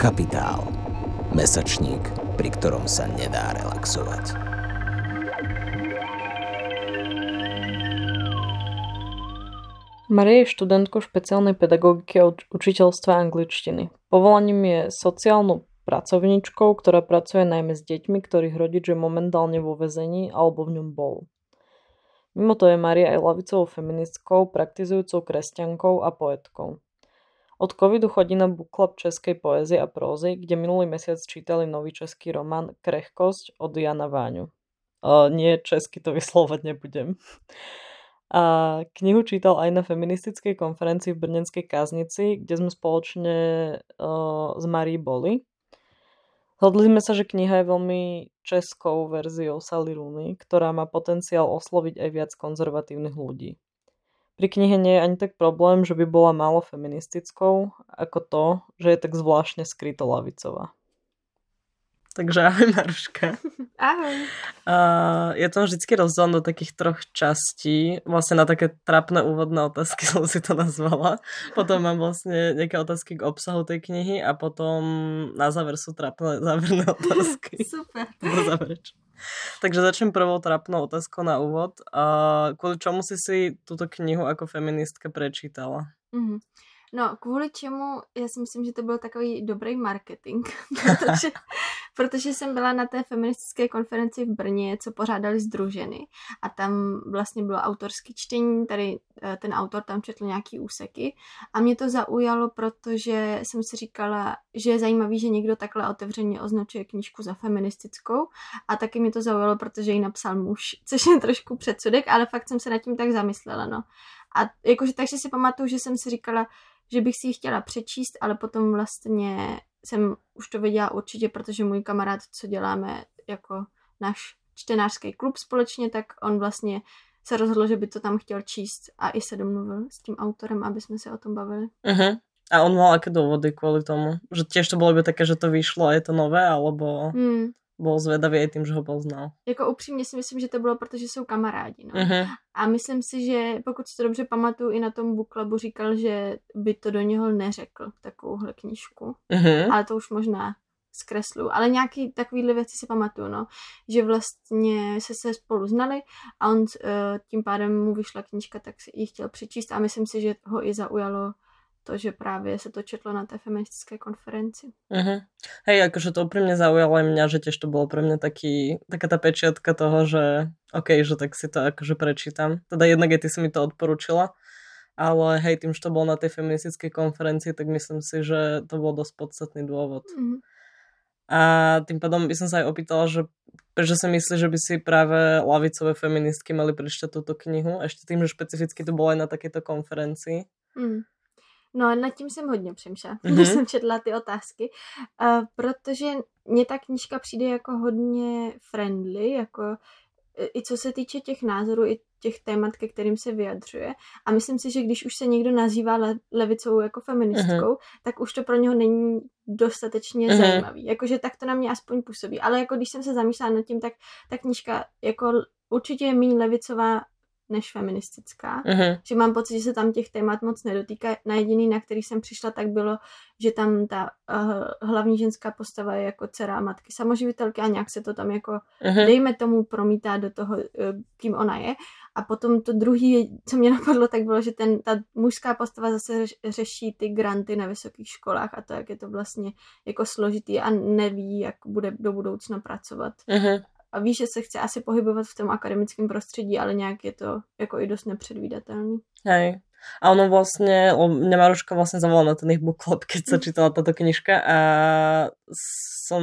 Kapitál. Mesačník, pri ktorom sa nedá relaxovať. Marie je študentkou špeciálnej pedagogiky a učiteľstva angličtiny. Povolaním je sociálnou pracovníčkou, ktorá pracuje najmä s deťmi, ktorých rodič je momentálne vo vezení alebo v ňom bol. Mimo to je Maria aj lavicovou feministkou, praktizujúcou kresťankou a poetkou. Od covidu chodí na book club českej poezie a prózy, kde minulý mesiac čítali nový český román Krehkosť od Jana Váňu. Uh, nie, česky to vyslovať nebudem. A knihu čítal aj na feministickej konferencii v Brnenskej káznici, kde sme spoločne uh, s Marí boli. Zhodli sme sa, že kniha je veľmi českou verziou Sally Rooney, ktorá má potenciál osloviť aj viac konzervatívnych ľudí. Pri knihe nie je ani tak problém, že by bola málo feministickou, ako to, že je tak zvláštne skryto lavicová. Takže ahoj Maruška. Ahoj. Uh, je to vždycky rozdelené do takých troch častí. Vlastne na také trapné úvodné otázky som si to nazvala. Potom mám vlastne nejaké otázky k obsahu tej knihy a potom na záver sú trapné záverné otázky. Super. Takže začnem prvou trapnou otázkou na úvod. A kvôli čomu si si túto knihu ako feministka prečítala? Mm-hmm. No, kvůli čemu, já si myslím, že to byl takový dobrý marketing, protože, protože jsem byla na té feministické konferenci v Brně, co pořádali združeny a tam vlastně bylo autorský čtení, tady eh, ten autor tam četl nějaký úseky. A mě to zaujalo, protože jsem si říkala, že je zajímavý, že někdo takhle otevřeně označuje knížku za feministickou. A taky mě to zaujalo, protože ji napsal muž, což je trošku předsudek, ale fakt jsem se nad tím tak zamyslela, no. A jakože takže si pamatuju, že jsem si říkala, že bych si ji chtěla přečíst, ale potom vlastně jsem už to věděla určitě, protože můj kamarád, co děláme jako náš čtenářský klub společně, tak on vlastně se rozhodl, že by to tam chtěl číst a i se domluvil s tím autorem, aby jsme se o tom bavili. Uh-huh. A on mal aké dôvody kvôli tomu? Že tiež to bolo by také, že to vyšlo a je to nové, alebo... Hmm bol zvedavý tým, že ho poznal. Jako upřímně si myslím, že to bylo, protože jsou kamarádi. No. Uh-huh. A myslím si, že pokud si to dobře pamatuju, i na tom book clubu říkal, že by to do něho neřekl, takovouhle knížku. Uh-huh. Ale to už možná zkreslu. Ale nějaký takovýhle věci si pamatuju, no. Že vlastně se se spolu znali a on uh, tím pádem mu vyšla knížka, tak si ji chtěl přečíst a myslím si, že ho i zaujalo to, že právě se to četlo na té feministické konferenci. Uh-huh. Hej, akože to úprimne zaujalo aj mňa, že tiež to bolo pre mňa taký, taká tá pečiatka toho, že OK, že tak si to akože prečítam. Teda jednak aj ty si mi to odporúčila, ale hej, tým, že to bolo na tej feministickej konferencii, tak myslím si, že to bol dosť podstatný dôvod. Uh-huh. A tým pádom by som sa aj opýtala, že prečo si myslíš, že by si práve lavicové feministky mali prečítať túto knihu, ešte tým, že špecificky to bolo aj na takejto konferencii. Mm. No, nad tím jsem hodně přemýšlela, mm-hmm. když jsem četla ty otázky, uh, protože mně ta knížka přijde jako hodně friendly, jako e, i co se týče těch názorů, i těch témat, ke kterým se vyjadřuje. A myslím si, že když už se někdo nazývá le- levicou jako feministkou, uh-huh. tak už to pro něho není dostatečně uh-huh. zajímavý. Jakože tak to na mě aspoň působí. Ale jako když jsem se zamýšlela nad tím, tak ta knížka jako určitě je méně levicová než feministická. Uh-huh. Že mám pocit, že se tam těch témat moc nedotýká. Na jediný, na který jsem přišla, tak bylo, že tam ta uh, hlavní ženská postava je jako dcera matky samoživitelky a nějak se to tam jako, uh-huh. dejme tomu, promítá do toho, uh, kým ona je. A potom to druhý, co mě napadlo, tak bylo, že ten, ta mužská postava zase řeší ty granty na vysokých školách a to, jak je to vlastně jako složitý a neví, jak bude do budoucna pracovat. Uh-huh a ví, že se chce asi pohybovat v tom akademickém prostředí, ale nějak je to jako i dost nepředvídatelný. Hej. A ono vlastne, mňa Maruška vlastne zavolala na ten ich book club, keď sa mm. čítala táto knižka a som,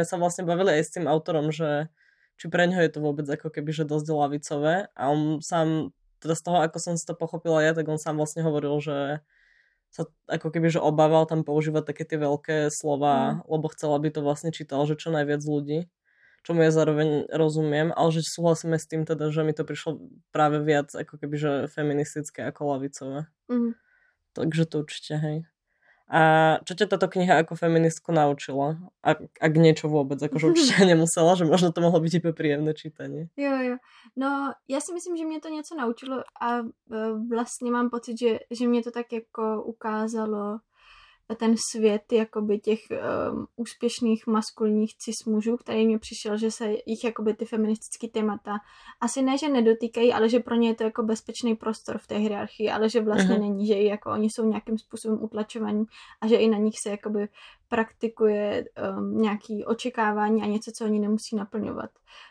sme sa vlastne bavili aj s tým autorom, že či pre ňoho je to vôbec ako keby, že dosť lavicové a on sám, teda z toho, ako som si to pochopila ja, tak on sám vlastne hovoril, že sa ako keby, že obával tam používať také tie veľké slova, mm. lebo chcela by to vlastne čítal, že čo najviac ľudí čomu ja zároveň rozumiem, ale že súhlasíme s tým teda, že mi to prišlo práve viac ako keby, že feministické ako lavicové. Mm. Takže to určite, hej. A čo ťa táto kniha ako feministku naučila? Ak, ak niečo vôbec, akože určite nemusela, že možno to mohlo byť iba príjemné čítanie. Jo, jo. No, já si myslím, že mě to něco naučilo a vlastně mám pocit, že, že mě to tak jako ukázalo, ten svět jakoby těch um, úspěšných maskulinních cis mužů, který mi přišel, že se jich jakoby ty feministické témata asi ne, že nedotýkají, ale že pro ně je to jako bezpečný prostor v té hierarchii, ale že vlastně uh-huh. není, že i jako oni jsou nějakým způsobem utlačovaní a že i na nich se jakoby praktikuje um, nějaký očekávání a něco, co oni nemusí naplňovat.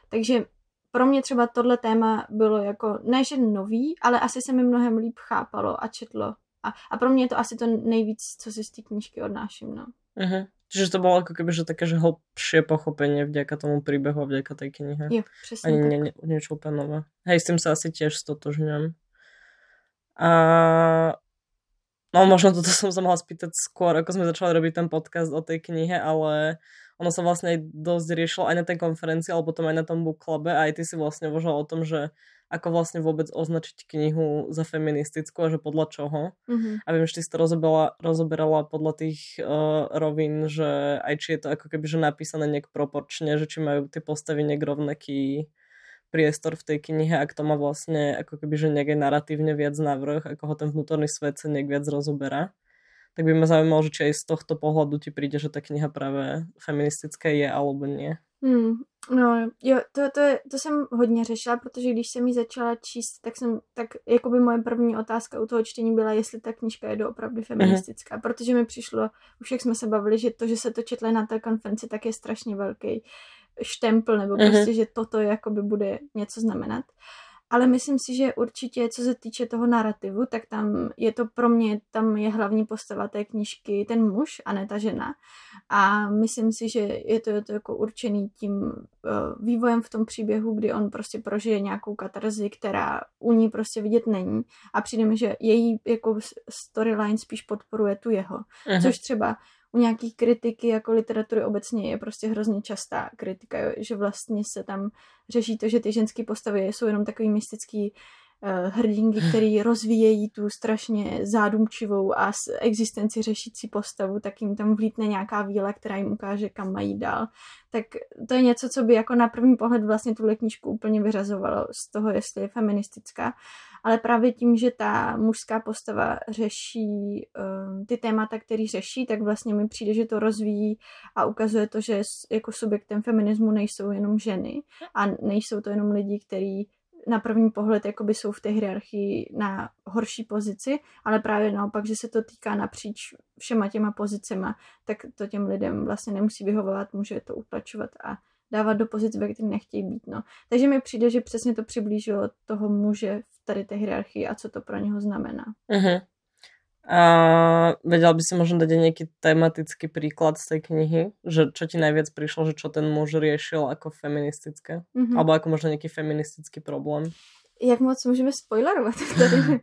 Takže pro mě třeba tohle téma bylo jako, ne že nový, ale asi se mi mnohem líp chápalo a četlo. A, a pro mě je to asi to nejvíc, co si z té knížky odnáším, no. Uh-huh. Čiže to bylo jako keby, že také, že hlbšie pochopenie vďaka tomu príbehu a vďaka tej knihe. Jo, přesně Ani tak. nie, nie, niečo úplne nové. Hej, s tým sa asi tiež stotožňujem. A no možno toto som sa mohla spýtať skôr, ako sme začali robiť ten podcast o tej knihe, ale ono sa vlastne aj dosť riešilo aj na tej konferencii, ale potom aj na tom book clube a aj ty si vlastne uvažoval o tom, že ako vlastne vôbec označiť knihu za feministickú a že podľa čoho. Mhm. A viem, že ty si to rozoberala, rozoberala podľa tých uh, rovín, že aj či je to ako keby že napísané nejak proporčne, že či majú tie postavy nejak rovnaký priestor v tej knihe, ak to má vlastne ako keby, že nejak aj naratívne viac navrh, ako ho ten vnútorný svet sa nejak viac rozoberá. Tak by ma zaujímalo, že či aj z tohto pohľadu ti príde, že ta kniha práve feministická je alebo nie. Hmm, no jo, to, to, je, to jsem hodně řešila, protože když jsem ji začala číst, tak jsem, tak jako by moje první otázka u toho čtení byla, jestli ta knížka je doopravdy feministická, mm-hmm. protože mi přišlo, už jak jsme se bavili, že to, že se to četlo na té konferenci, tak je strašně velký štempl, nebo mm-hmm. prostě, že toto jakoby bude něco znamenat. Ale myslím si, že určitě, co se týče toho narrativu, tak tam je to pro mě, tam je hlavní postava té knížky ten muž a ne ta žena. A myslím si, že je to, je to jako určený tím uh, vývojem v tom příběhu, kdy on prostě prožije nějakou katarzi, která u ní prostě vidět není. A přijde mi, že její jako storyline spíš podporuje tu jeho. Uh-huh. Což třeba u nějakých kritiky jako literatury obecně je prostě hrozně častá kritika, jo, že vlastně se tam řeší to, že ty ženské postavy jsou jenom takový mystický hrdinky, který rozvíjejí tu strašně zádumčivou a s existenci řešící postavu, tak jim tam vlítne nějaká víla, která jim ukáže, kam mají dál. Tak to je něco, co by jako na první pohled vlastně tuhle knížku úplně vyřazovalo z toho, jestli je feministická. Ale právě tím, že ta mužská postava řeší um, ty témata, který řeší, tak vlastně mi přijde, že to rozvíjí a ukazuje to, že jako subjektem feminismu nejsou jenom ženy a nejsou to jenom lidi, kteří na první pohled jakoby jsou v té hierarchii na horší pozici, ale právě naopak, že se to týká napříč všema těma pozicema, tak to těm lidem vlastně nemusí vyhovovat, může to utlačovat a dávat do pozic, ve kterých nechtějí být. No. Takže mi přijde, že přesně to přiblížilo toho muže v tady té hierarchii a co to pro něho znamená. Uh-huh. A vedel by si možno dať nejaký tematický príklad z tej knihy, že čo ti najviac prišlo, že čo ten muž riešil ako feministické? Mm-hmm. Alebo ako možno nejaký feministický problém? Jak moc můžeme spoilerovat tady?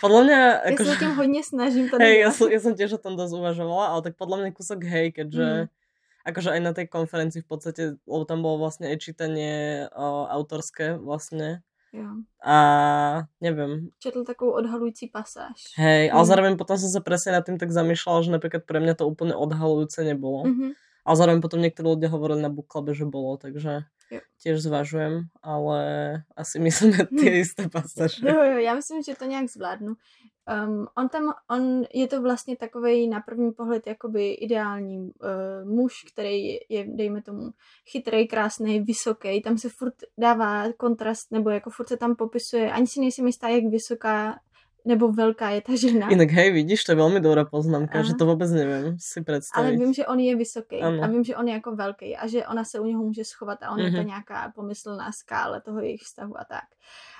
podle mě... Jako, já se tím hodně snažím. To hej, ja som, ja som tiež o tom dosť uvažovala, ale tak podľa mňa kúsok hej, keďže mm. akože aj na tej konferencii v podstate, lebo tam bolo vlastne aj čítanie o, autorské vlastne, Jo. A neviem. Četl takovou odhalující pasáž. Hej, ale mm. zároveň potom som sa presne nad tým tak zamýšľala, že napríklad pre mňa to úplne odhalujúce nebolo. Mm-hmm. Ale zároveň potom niektorí ľudia hovorili na Booklabe, že bolo, takže jo. tiež zvažujem, ale asi myslíme tie isté pasáže. Jo, jo, já myslím, že to nějak zvládnu. Um, on tam, on je to vlastně takový na první pohled jakoby ideální uh, muž, který je, dejme tomu, chytrý, krásný, vysoký. Tam se furt dává kontrast, nebo jako furt se tam popisuje, ani si nejsem jistá, jak vysoká nebo velká je ta žena. Jinak hej, vidíš, to je velmi dobrá poznámka, Aha. že to vůbec nevím si představit. Ale vím, že on je vysoký ano. a vím, že on je jako velký a že ona se u něho může schovat a on mm-hmm. je to mhm. nějaká pomyslná skála toho jejich vztahu a tak.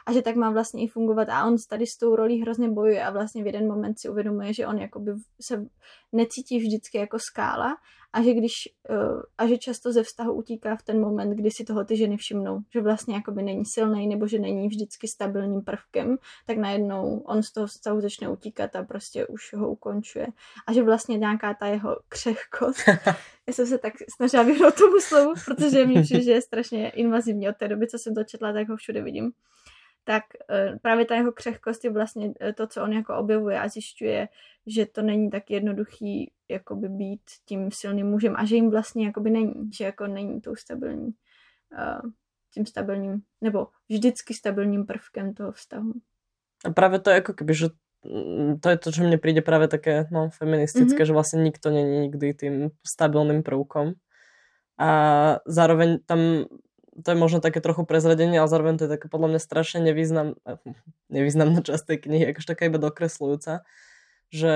A že tak má vlastně i fungovat. A on tady s tou rolí hrozně bojuje a vlastně v jeden moment si uvědomuje, že on jakoby se necítí vždycky jako skála a že když uh, a že často ze vztahu utíká v ten moment, kdy si toho ty ženy všimnou, že vlastně jakoby není silný nebo že není vždycky stabilním prvkem, tak najednou on z toho vztahu začne utíkat a prostě už ho ukončuje. A že vlastně nějaká ta jeho křehkost, já jsem se tak snažila vyhnout tomu slovu, protože mi přijde, že je strašně invazivní. Od té doby, co jsem to četla, tak ho všude vidím tak eh, právě ta jeho křehkost je vlastně eh, to, co on jako objevuje a zjišťuje, že to není tak jednoduchý jakoby být tím silným mužem a že jim vlastně jakoby není, že jako není tou stabilní, uh, tím stabilním, nebo vždycky stabilním prvkem toho vztahu. A právě to je jako keby, že mm, to je to, čo mne príde práve také no, feministické, Mhm. že vlastne nikto není nikdy tým stabilným prvkom. A zároveň tam, to je možno také trochu prezradenie, ale zároveň to je také podľa mňa strašne nevýznam, nevýznamná časť tej knihy, akože taká iba dokresľujúca, že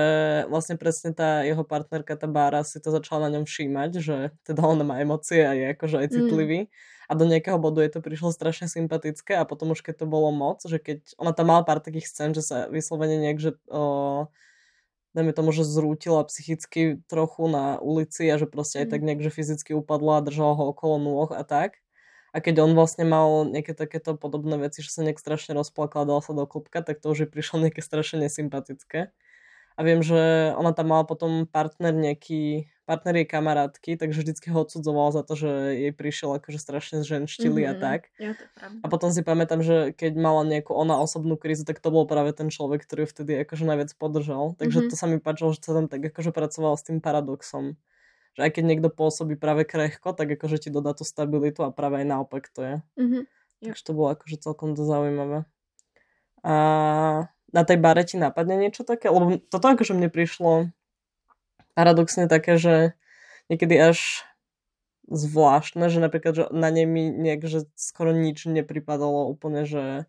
vlastne presne tá jeho partnerka, tá Bára si to začala na ňom všímať, že teda ona má emócie a je akože aj Mm. citlivý a do nejakého bodu jej to prišlo strašne sympatické a potom už keď to bolo moc, že keď ona tam mala pár takých scén, že sa vyslovene nejak, že o, dajme tomu, že zrútila psychicky trochu na ulici a že proste aj Mm. tak nejak, že fyzicky upadla a držala ho okolo nôh a tak. A keď on vlastne mal nejaké takéto podobné veci, že sa nejak strašne rozplakala, dala sa do klubka, tak to už jej prišlo nejaké strašne nesympatické. A viem, že ona tam mala potom partner nejaký, partner jej kamarátky, takže vždycky ho odsudzovala za to, že jej prišiel akože strašne zženštili a Mhm. tak. Jo, to je. A potom si pamätám, že keď mala nejakú ona osobnú krízu, tak to bol práve ten človek, ktorý ju vtedy akože najviac podržal. Takže Mhm. to sa mi páčilo, že sa tam tak akože pracovalo s tým paradoxom. Že aj keď niekto pôsobí práve krehko, tak akože ti dodá tú stabilitu a práve aj naopak to je. Mhm. Jo. Takže to bolo akože celkom to zaujímavé. A na tej bare ti napadne niečo také? Lebo toto akože mne prišlo paradoxne také, že niekedy až zvláštne, že napríklad že na nej mi nejak, že skoro nič nepripadalo úplne, že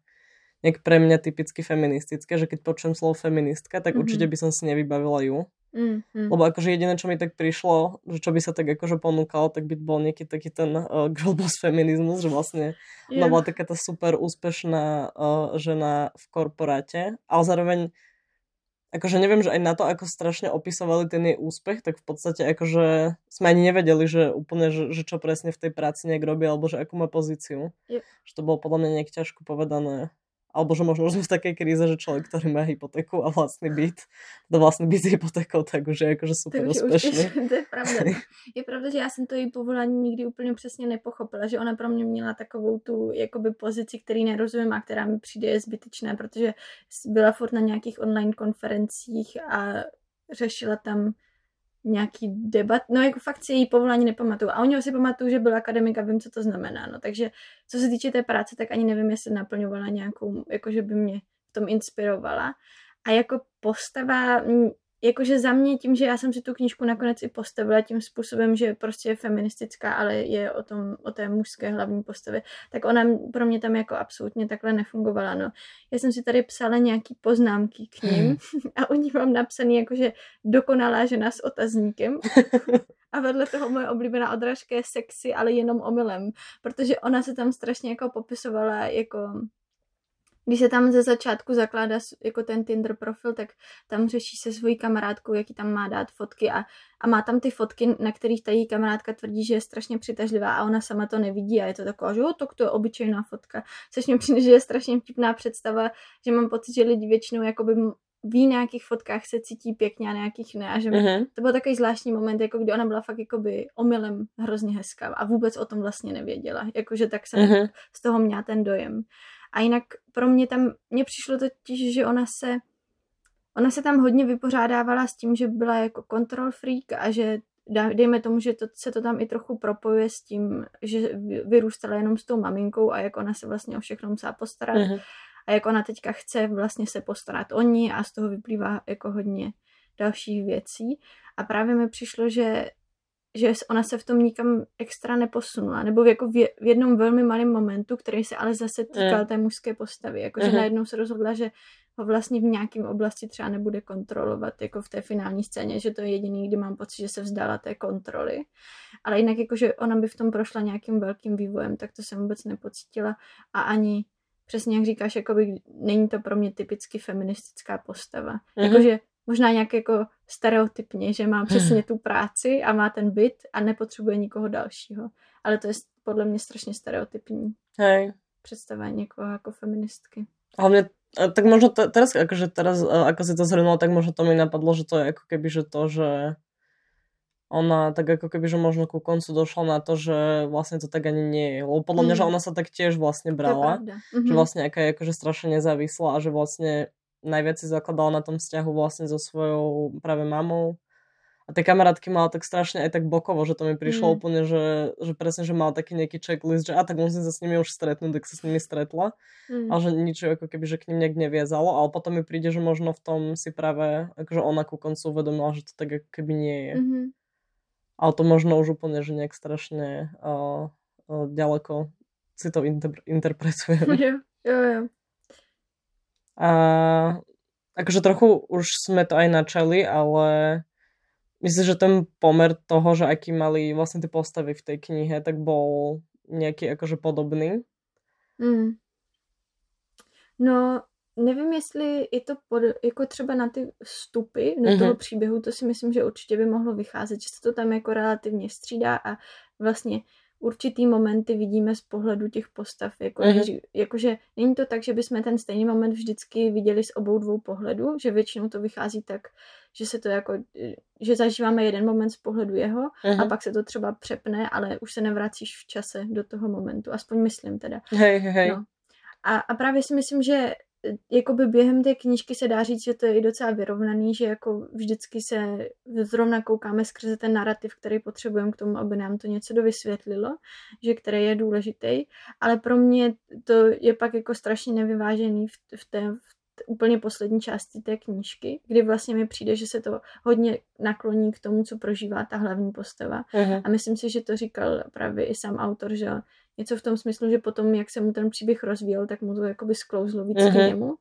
nejak pre mňa typicky feministické, že keď počujem slovo feministka, tak Mhm. určite by som si nevybavila ju. Mm, mm. Lebo akože jediné, čo mi tak prišlo, že čo by sa tak akože ponúkalo, tak by bol nejaký taký ten uh, girlboss feminizmus, že vlastne ona Jo. bola taká tá super úspešná uh, žena v korporáte, ale zároveň akože neviem, že aj na to, ako strašne opisovali ten jej úspech, tak v podstate akože sme ani nevedeli, že úplne, že, že čo presne v tej práci nejak robí, alebo že akú má pozíciu. Jo. Že to bolo podľa mňa nejak ťažko povedané. Alebo že možno už sme v takej kríze, že človek, ktorý má hypotéku a vlastný byt, to vlastný byt s hypotékou, tak už je akože super Takže už úspešný. to je pravda. Je pravda, že já jsem to její povolání nikdy úplně přesně nepochopila, že ona pro mě měla takovou tu jakoby pozici, který nerozumím a která mi přijde je zbytečná, protože byla furt na nějakých online konferencích a řešila tam nějaký debat, no jako fakt si její povolání nepamatuju. A u něho si pamatuju, že byl akademik a vím, co to znamená. No, takže co se týče té práce, tak ani nevím, jestli naplňovala nějakou, jakože by mě v tom inspirovala. A jako postava, jakože za mě tím, že já jsem si tu knížku nakonec i postavila tím způsobem, že prostě je feministická, ale je o, tom, o té mužské hlavní postavě, tak ona pro mě tam jako absolutně takhle nefungovala. No. Já jsem si tady psala nějaký poznámky k ním a u ní mám napsaný jakože dokonalá žena s otazníkem a vedle toho moje oblíbená odrážka je sexy, ale jenom omylem, protože ona se tam strašně jako popisovala jako když se tam ze začátku zakládá jako ten Tinder profil, tak tam řeší se svojí kamarádkou, jaký tam má dát fotky a, a má tam ty fotky, na kterých ta její kamarádka tvrdí, že je strašně přitažlivá a ona sama to nevidí a je to taková, že jo, tak to je obyčejná fotka. Což mě přijde, že je strašně vtipná představa, že mám pocit, že lidi většinou jakoby ví, na jakých fotkách se cítí pěkně a na jakých ne. A že Mhm. to byl takový zvláštní moment, jako kdy ona byla fakt jakoby omylem hrozně hezká a vůbec o tom vlastně nevěděla. Jakože tak jsem Mhm. z toho měla ten dojem. A jinak pro mě tam, mně přišlo totiž, že ona se, ona se tam hodně vypořádávala s tím, že byla jako control freak a že dejme tomu, že to, se to tam i trochu propojuje s tím, že vy- vyrůstala jenom s tou maminkou a jak ona se vlastně o všechno musela postarat Mhm. a jak ona teďka chce vlastně se postarat o ní a z toho vyplývá jako hodně dalších věcí. A právě mi přišlo, že, že ona se v tom nikam extra neposunula, nebo v, jako v, je- v jednom velmi malém momentu, který se ale zase týkal Mm. té mužské postavy. Jakože Mhm. najednou se rozhodla, že ho vlastně v nějakém oblasti třeba nebude kontrolovat, jako v té finální scéně, že to je jediný, kdy mám pocit, že se vzdala té kontroly. Ale jinak jakože ona by v tom prošla nějakým velkým vývojem, tak to jsem vůbec nepocítila a ani přesně jak říkáš, jakoby není to pro mě typicky feministická postava. Mhm. Jakože možná nějak jako stereotypně, že má přesně tu práci a má ten byt a nepotřebuje nikoho dalšího. Ale to je podle mě strašně stereotypní Hej. představa někoho jako feministky. Hlavne, a tak možno te, teraz, akože teraz, a, ako si to zhrnula, tak možno to mi napadlo, že to je ako keby, že to, že ona tak ako keby, že možno ku koncu došla na to, že vlastne to tak ani nie je. Lebo podľa mňa, Mm. že ona sa tak tiež vlastne To je brala, pravda. že Mhm. vlastne aká je akože strašne nezávislá a že vlastne najviac si zakladala na tom vzťahu vlastne so svojou práve mamou A tie kamarátky mala tak strašne aj tak bokovo, že to mi prišlo Mm. úplne, že, že presne, že mala taký nejaký checklist, že a tak musím sa s nimi už stretnúť, tak sa s nimi stretla. Mm. Ale že nič ako keby, že k ním nejak neviazalo, ale potom mi príde, že možno v tom si práve, akože ona ku koncu uvedomila, že to tak ako keby nie je. Mhm. Ale to možno už úplne, že nejak strašne uh, uh, ďaleko si to inter- interpretujem. Jo, jo, jo. A akože trochu už sme to aj načali, ale myslím, že ten pomer toho, že aký mali vlastne tie postavy v tej knihe, tak bol nejaký akože podobný. Mm. No, nevím, jestli je to pod, jako třeba na ty vstupy do Mhm. toho příběhu, to si myslím, že určitě by mohlo vycházet, že se to tam jako relativně střídá a vlastně určitý momenty vidíme z pohledu těch postav. Jako, Mhm. mm jakože není to tak, že bychom ten stejný moment vždycky viděli z obou dvou pohledů, že většinou to vychází tak, že se to jako, že zažíváme jeden moment z pohledu jeho Mhm. a pak se to třeba přepne, ale už se nevracíš v čase do toho momentu. Aspoň myslím teda. Hej, hej. No. A, a právě si myslím, že jakoby během té knížky se dá říct, že to je i docela vyrovnaný, že jako vždycky se zrovna koukáme skrze ten narrativ, který potřebujeme k tomu, aby nám to něco dovysvětlilo, že který je důležitý, ale pro mě to je pak jako strašně nevyvážený v, v té v úplně poslední části té knížky, kdy vlastně mi přijde, že se to hodně nakloní k tomu, co prožívá ta hlavní postava. Mhm. A myslím si, že to říkal právě i sám autor, že něco v tom smyslu, že potom, jak se mu ten příběh rozvíjel, tak mu to jakoby sklouzlo víc Mhm. k němu.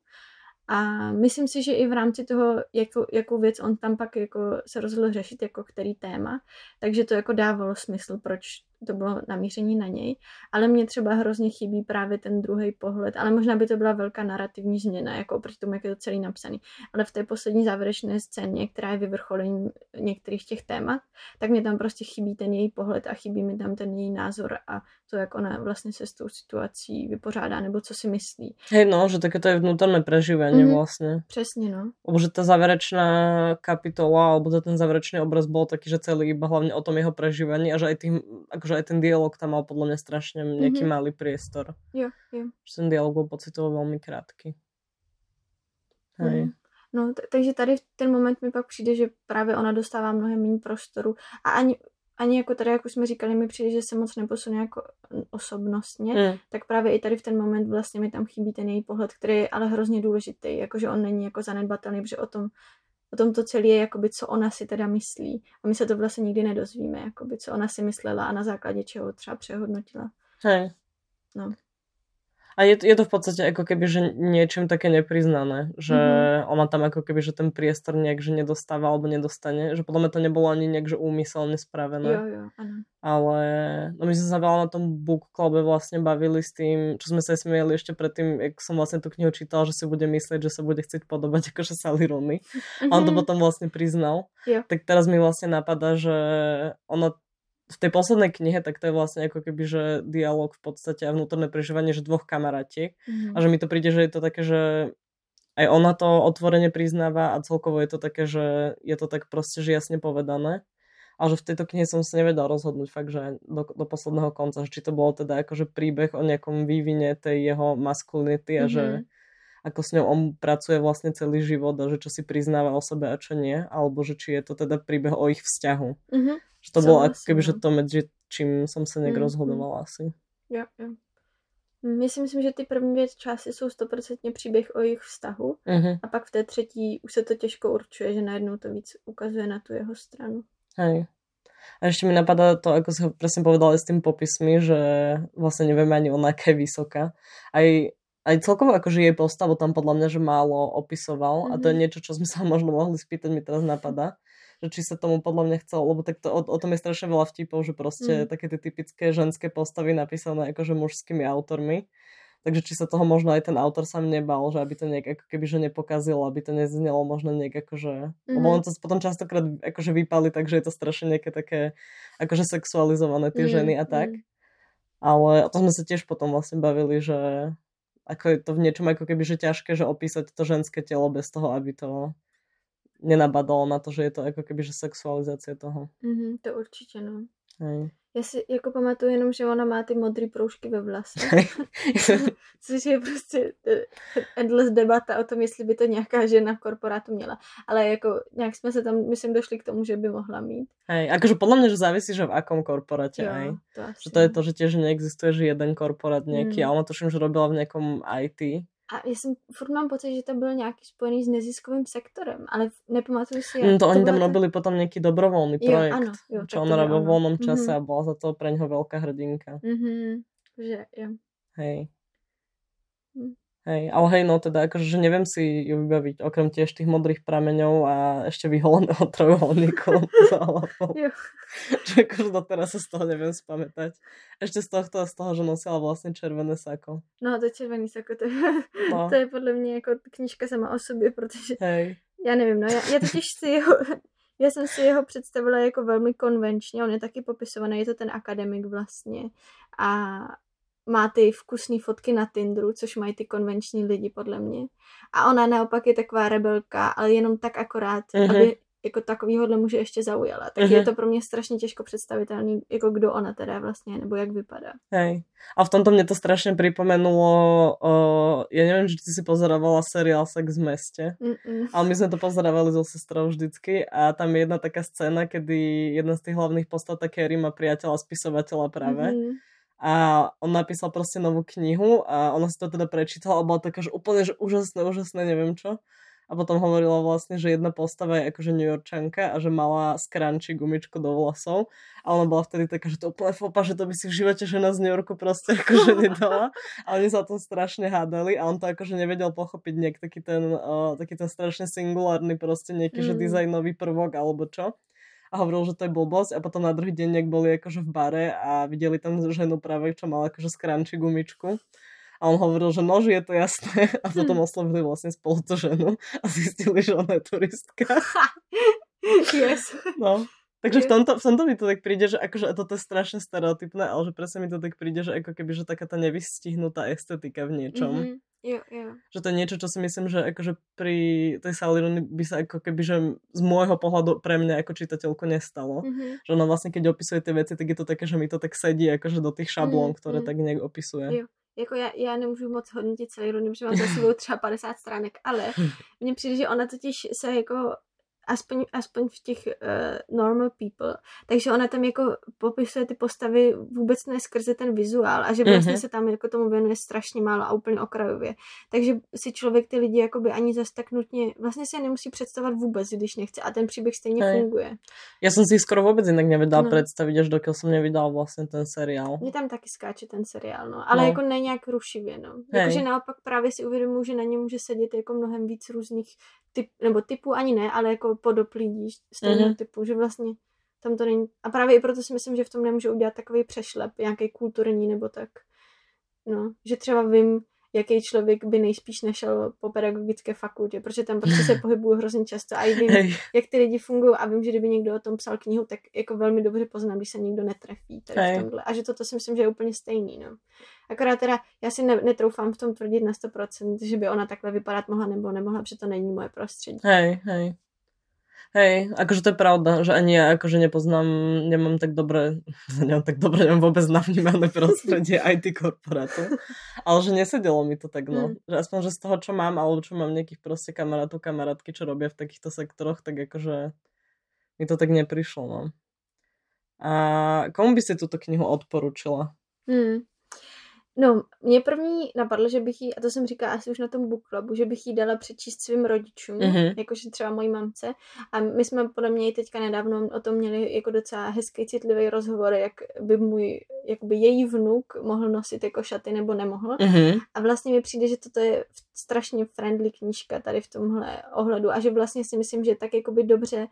A myslím si, že i v rámci toho, jako, jakou věc on tam pak jako se rozhodl řešit, jako který téma, takže to jako dávalo smysl, proč to bylo namíření na něj. Ale mně třeba hrozně chybí právě ten druhý pohled, ale možná by to byla velká narrativní změna, jako oproti tomu, jak je to celý napsaný. Ale v té poslední závěrečné scéně, která je vyvrcholením některých těch témat, tak mě tam prostě chybí ten její pohled a chybí mi tam ten její názor a to, jak ona vlastně se s tou situací vypořádá, nebo co si myslí. Hej, no, že také to je vnútorné prežívanie Mhm. vlastne. Přesně, no. Lebo že tá záverečná kapitola, alebo to ten záverečný obraz bol taký, že celý iba hlavne o tom jeho prežívaní a že aj, tým, akože aj ten dialog tam mal podľa mňa strašne nejaký Mhm. malý priestor. Jo, jo. Že ten dialog bol pocitovo veľmi krátky. Hej. Mhm. No, t- takže tady v ten moment mi pak přijde, že právě ona dostává mnohem méně prostoru a ani, ani jako tady, jak už jsme říkali, mi přijde, že se moc neposune jako osobnostně, Mm. tak právě i tady v ten moment vlastně mi tam chybí ten její pohled, který je ale hrozně důležitý, jakože on není jako zanedbatelný, protože o tom, o tom to celé je, jakoby, co ona si teda myslí. A my se to vlastně nikdy nedozvíme, jakoby, co ona si myslela a na základě čeho třeba přehodnotila. Hej. No. A je, je to v podstate ako keby, že niečím také nepriznané, že Mhm. mm-hmm. ona tam ako keby, že ten priestor nejak, že nedostáva alebo nedostane, že podľa mňa to nebolo ani nejak, že úmyselne spravené. Jo, jo, ano. Ale no my sme sa veľa na tom book clube vlastne bavili s tým, čo sme sa smieli ešte predtým, jak som vlastne tú knihu čítala, že si bude myslieť, že sa bude chcieť podobať akože Sally Rooney. A on to Mhm. potom vlastne priznal. Jo. Tak teraz mi vlastne napadá, že ono v tej poslednej knihe, tak to je vlastne ako keby, že dialog v podstate a vnútorné prežívanie, že dvoch kamarátiek. Mhm. A že mi to príde, že je to také, že aj ona to otvorene priznáva a celkovo je to také, že je to tak proste, že jasne povedané. A že v tejto knihe som sa nevedal rozhodnúť fakt, že do, do posledného konca, že či to bolo teda akože príbeh o nejakom vývine tej jeho maskulinity a že Mhm. ako s ňou on pracuje vlastne celý život a že čo si priznáva o sebe a čo nie, alebo že či je to teda príbeh o ich vzťahu. Mhm. Že to bolo ako keby, že no. to medzi čím som nejak Mm, mm. rozhodovala asi. Jo, jo. My si myslím, že ty první dvě části jsou stoprocentně příběh o jejich vztahu Mhm. a pak v té třetí už se to těžko určuje, že najednou to víc ukazuje na tu jeho stranu. Hej. A ešte mi napadá to, ako si presne povedala s tým popismi, že vlastne nevieme ani ona, aká je vysoká. Aj, aj celkovo akože jej postavu tam podľa mňa, že málo opisoval a to je Mhm. niečo, čo sme sa možno mohli spýtať, mi teraz napadá že či sa tomu podľa mňa chcel, lebo tak to, o, o tom je strašne veľa vtipov, že proste Mm. také tie typické ženské postavy napísané akože mužskými autormi. Takže či sa toho možno aj ten autor sám nebal, že aby to nejak ako keby, že nepokazil, aby to neznelo možno nejak akože... Mm-hmm. Lebo Mhm. on to potom častokrát akože vypali, takže je to strašne nejaké také akože sexualizované tie Mm, ženy a tak. mm. Ale o tom sme sa tiež potom vlastne bavili, že ako je to v niečom ako keby, že ťažké, že opísať to ženské telo bez toho, aby to nenabadalo na to, že je to ako keby, že sexualizácia toho. Mhm, to určitě, no. Hej. Já si jako pamatuju jenom, že ona má ty modré proužky ve vlasech. Což je prostě eh, endless debata o tom, jestli by to nějaká žena v korporátu měla. Ale jako nějak jsme se tam, myslím, došli k tomu, že by mohla mít. Hej, akože podľa mňa, že závisí, že v akom korporáte Jo, aj. to asi. Že to je to, že tiež neexistuje, že jeden korporát nejaký, Mm. a ona tuším, že robila v nejakom IT. A já jsem furt mám pocit, že to byl nějaký spojený s neziskovým sektorem, ale nepamatuju si, jak Mm, to oni tam byla ta- robili potom nejaký dobrovoľný Jo, projekt, ano, jo, čo tak ona to robila bylo vo ono. voľnom čase Mhm. a bola za to pre ňoho veľká hrdinka. Mhm, že jo. Hej. Hej, ale hej, no teda akože, že neviem si ju vybaviť, okrem tiež tých modrých prameňov a ešte vyholeného trojuholníku za hlavou. Že akože doteraz sa z toho neviem spamätať. Ešte z tohto a z toho, že nosila vlastne červené sako. No to červený sako, to, No. to je podle mě jako knížka sama o sobě, protože Hej. já nevím, no já, já totiž si jeho, já jsem si jeho představila jako velmi konvenčně, on je taky popisovaný, je to ten akademik vlastně a má ty vkusné fotky na Tinderu, což mají ty konvenční lidi podle mě. A ona naopak je taková rebelka, ale jenom tak akorát, Mhm. aby jako takovýhodle muže ještě zaujala. Tak Mhm. je to pro mě strašně těžko představitelný, jako kdo ona teda vlastně, nebo jak vypadá. Hej. A v tomto mne to strašne pripomenulo, uh, ja neviem, či ty si pozerovala seriál Sex v Mm-mm. ale my sme to pozerávali so sestrou vždycky a tam je jedna taká scéna, kedy jedna z tých hlavných postav, Carrie, má priateľa spisovateľa práve. Mhm. A on napísal proste novú knihu a ona si to teda prečítala a bola taká, že úplne že úžasné, úžasné, neviem čo. A potom hovorila vlastne, že jedna postava je akože New Yorkčanka a že mala skranči gumičku do vlasov. A ona bola vtedy taká, že to je úplne fopa, že to by si v živote žena z New Yorku proste akože nedala. A oni sa o tom strašne hádali a on to akože nevedel pochopiť nejak taký ten, uh, taký ten strašne singulárny proste nejaký, že Mm. dizajnový prvok alebo čo a hovoril, že to je blbosť a potom na druhý deň, jak boli akože v bare a videli tam ženu práve, čo mala akože skranči gumičku. A on hovoril, že no, že je to jasné. A potom oslovili vlastne spolu tú ženu a zistili, že ona je turistka. Yes. No. Takže v tomto, v tomto mi to tak príde, že akože toto je strašne stereotypné, ale že presne mi to tak príde, že ako keby, že taká tá nevystihnutá estetika v niečom. Mhm. Jo, jo. Že to je niečo, čo si myslím, že akože pri tej Salirony by sa ako keby, že z môjho pohľadu pre mňa ako čitateľku nestalo. Mhm. Že ona vlastne, keď opisuje tie veci, tak je to také, že mi to tak sedí akože do tých šablón, Mm, ktoré mm. tak nejak opisuje. Jo. Jako já, já nemůžu moc hodnotit celý rod, protože mám za sebou třeba 50 stránek, ale mně přijde, že ona totiž se jako aspoň, aspoň v těch uh, normal people, takže ona tam jako popisuje ty postavy vůbec ne skrze ten vizuál a že vlastně Mhm. se tam jako tomu věnuje strašně málo a úplně okrajově. Takže si člověk ty lidi jakoby ani zas tak nutně, vlastně se nemusí představovat vůbec, když nechce a ten příběh stejně Hej. funguje. Ja som si skoro vôbec inak nevedela No. predstaviť, až dokiaľ som nevydal vlastne ten seriál. Mně tam taky skáče ten seriál, no. Ale No. jako ne nějak rušivě, no. Jakože naopak právě si uvědomuji, že na ně může sedět jako mnohem víc různých typ, nebo typů ani ne, ale jako podob lidí stejného Mhm. typu, že vlastně tam to není. A právě i proto si myslím, že v tom nemůžu udělat takový přešlep, nějaký kulturní nebo tak. No, že třeba vím, jaký člověk by nejspíš nešel po pedagogické fakultě, protože tam prostě se pohybuju hrozně často a i vím, jak ty lidi fungují a vím, že kdyby někdo o tom psal knihu, tak jako velmi dobře poznám, když se někdo netrefí tady Hej. v tomhle. A že toto si myslím, že je úplně stejný, no. Akorát teda já si ne, netroufám v tom tvrdit na 100%, že by ona takhle vypadat mohla nebo nemohla, protože to není moje prostředí. Hej, hej. Hej, akože to je pravda, že ani ja akože nepoznám, nemám tak dobre, nemám tak dobre, nemám vôbec navnímané prostredie IT korporátu, ale že nesedelo mi to tak, no. Mm. Že aspoň, že z toho, čo mám, alebo čo mám nejakých proste kamarátov, kamarátky, čo robia v takýchto sektoroch, tak akože mi to tak neprišlo, no. A komu by si túto knihu odporúčila? Hmm. No, mě první napadlo, že bych jí, a to jsem říkala asi už na tom book clubu, že bych jí dala přečíst svým rodičům, Mhm. jakože třeba mojí mamce. A my jsme podle mě i teďka nedávno o tom měli jako docela hezký, citlivý rozhovor, jak by můj, jakoby její vnuk mohl nosit jako šaty nebo nemohl. Mhm. A vlastně mi přijde, že toto je strašně friendly knížka tady v tomhle ohledu a že vlastně si myslím, že tak jakoby dobře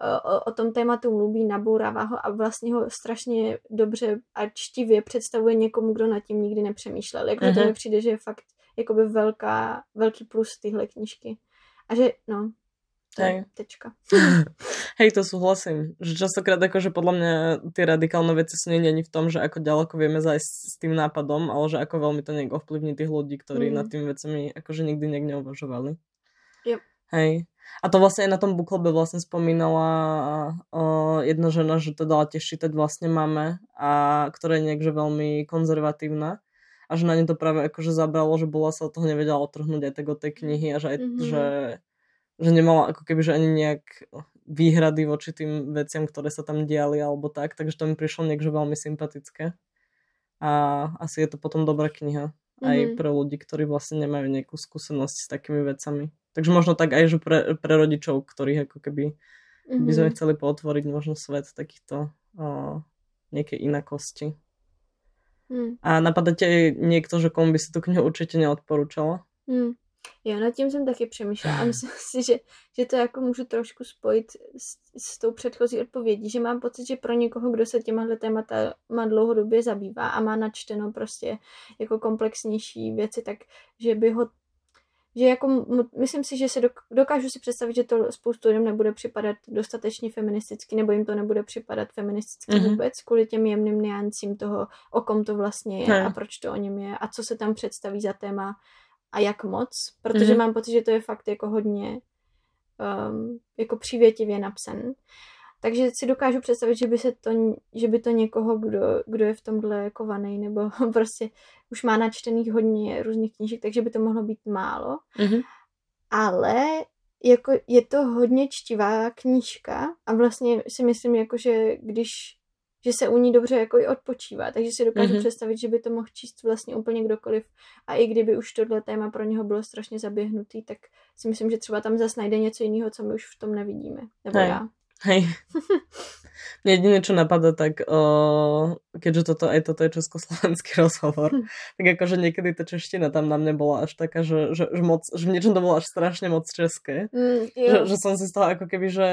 o, o- tom tématu mluví, nabourává ho a vlastně ho strašně dobře a čtivě představuje někomu, kdo nad tím nikdy nepřemýšlel. Jakože to Mhm. mi přijde, že je fakt jakoby velká, velký plus tyhle knížky. A že, no, Hej. tečka. Hej, to súhlasím. Že častokrát akože podľa mňa tie radikálne veci sú nie ani v tom, že ako ďaleko vieme zajsť s tým nápadom, ale že ako veľmi to nejak ovplyvní tých ľudí, ktorí Mm. nad tými vecami akože nikdy nejak neuvažovali. Jo. Hej. A to vlastne aj na tom bookclube vlastne spomínala uh, jedna žena, že to dala tiež čítať vlastne máme a ktorá je niekže veľmi konzervatívna a že na ňu to práve akože zabralo, že bola sa od toho nevedela otrhnúť aj tak od tej knihy a že, aj, mm-hmm. že, že nemala ako keby že ani nejak výhrady voči tým veciam, ktoré sa tam diali alebo tak, takže to mi prišlo niekde veľmi sympatické. A asi je to potom dobrá kniha aj mm-hmm. pre ľudí, ktorí vlastne nemajú nejakú skúsenosť s takými vecami. Takže možno tak aj, že pre, pre rodičov, ktorých ako keby mm-hmm. by sme mhm. chceli potvoriť možno svet takýchto o, nejakej inakosti. Mm. A napadá tě někdo, že komu by si tu knihu určitě neodporučala? Mm. Jo, nad tím jsem taky přemýšlela a myslím si, že, že to jako můžu trošku spojit s, s tou předchozí odpovědí, že mám pocit, že pro někoho, kdo se těmahle témata má dlouhodobě zabývá a má načteno prostě jako komplexnější věci, tak že by ho že jako myslím si, že se dokážu si představit, že to spoustu lidem nebude připadat dostatečně feministicky, nebo jim to nebude připadat feministicky mm-hmm. vůbec, kvůli těm jemným niancím toho, o kom to vlastně je a proč to o něm je a co se tam představí za téma a jak moc, protože mm-hmm. mám pocit, že to je fakt jako hodně um, jako přívětivě napsan. Takže si dokážu představit, že by, se to, že by to někoho, kdo, kdo je v tomhle kovaný, nebo prostě už má načtených hodně různých knížek, takže by to mohlo být málo. Mm-hmm. Ale jako je to hodně čtivá knížka a vlastně si myslím, jako, že když že se u ní dobře jako i odpočívá, takže si dokážu mm-hmm. představit, že by to mohl číst vlastně úplně kdokoliv a i kdyby už tohle téma pro něho bylo strašně zaběhnutý, tak si myslím, že třeba tam zase najde něco jiného, co my už v tom nevidíme, nebo Hej. já. Hej. Mne jediné, čo napadá, tak uh, keďže toto aj toto je československý rozhovor, hm. tak akože niekedy tá čeština tam na mne bola až taká, že, že, že, moc, že v niečom to bolo až strašne moc české. Mm, že, že som si z toho ako keby, že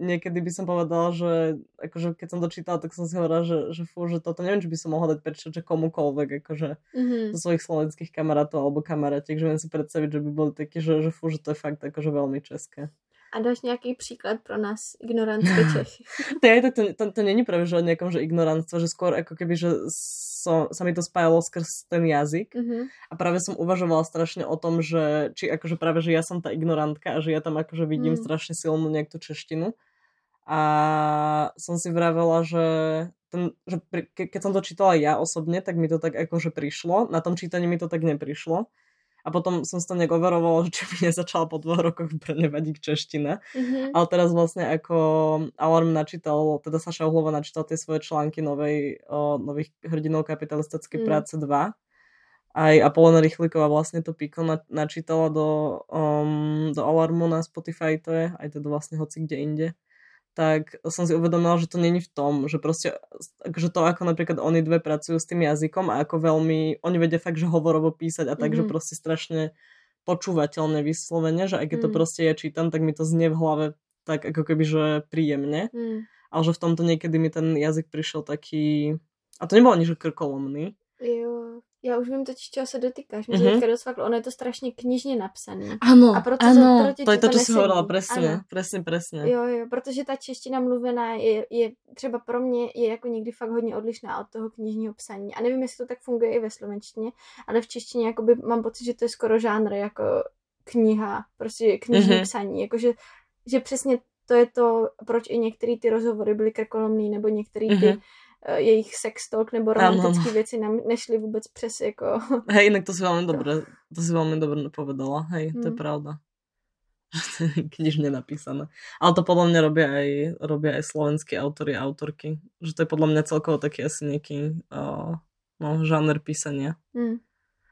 niekedy by som povedala, že akože keď som dočítala, tak som si hovorila, že, že fú, že toto neviem, či by som mohla dať prečo, že komukoľvek, akože mm-hmm. zo svojich slovenských kamarátov alebo kamarátiek, že viem si predstaviť, že by boli takí, že, že fú, že to je fakt akože veľmi české. A dáš nějaký příklad pro nás, ignorantské Čechy? to, je, to, to, to není práve, že o nejakom, že ignorantstvo, že skôr ako keby, že so, sa mi to spájalo skrz ten jazyk mm-hmm. a práve som uvažovala strašne o tom, že či akože práve, že ja som tá ignorantka a že ja tam akože vidím mm. strašne silnú nejakú češtinu a som si vravela, že, ten, že pri, ke, keď som to čítala ja osobne, tak mi to tak akože prišlo, na tom čítaní mi to tak neprišlo a potom som si to nejak overovala, že či mi nezačala po dvoch rokoch úplne vadiť čeština. Mm-hmm. Ale teraz vlastne ako Alarm načítal, teda Saša Uhlova načítal tie svoje články novej, o, nových hrdinov kapitalistickej mm. práce 2. Aj Apolena Rychlíková vlastne to Piko na, načítala do, um, do Alarmu na Spotify, to je, aj teda vlastne hoci kde inde tak som si uvedomila, že to není v tom, že proste, že to ako napríklad oni dve pracujú s tým jazykom a ako veľmi, oni vedia fakt, že hovorovo písať a tak, mm-hmm. že proste strašne počúvateľne vyslovene, že aj keď mm. to proste ja čítam, tak mi to znie v hlave tak ako keby, že príjemne. Mm. Ale že v tomto niekedy mi ten jazyk prišiel taký, a to nebolo ani, že krkolomný. Jo. Já už vím totiž, čeho se dotýkáš. Mě mm-hmm. teďka dosvaklo, ono je to strašně knižně napsané. Ano, a proto ano. To, to je to, co jsi hovorila, přesně, přesně, přesně. Jo, jo, protože ta čeština mluvená je, je třeba pro mě je jako někdy fakt hodně odlišná od toho knižního psaní. A nevím, jestli to tak funguje i ve slovenštině, ale v češtině jakoby mám pocit, že to je skoro žánr jako kniha, prostě knižní mm-hmm. psaní. Jakože že přesně to je to, proč i některé ty rozhovory byly krkolomný, nebo některé ty mm-hmm jejich sex talk nebo romantické věci nám nešly vůbec přes jako... Hej, jinak to si velmi dobré, to si velmi dobré povedala, hej, hmm. to je hmm. pravda. knižne napísané. Ale to podľa mňa robia aj, robia aj slovenskí autory a autorky. Že to je podľa mňa celkovo taký asi nejaký uh, no, žáner písania. Hmm.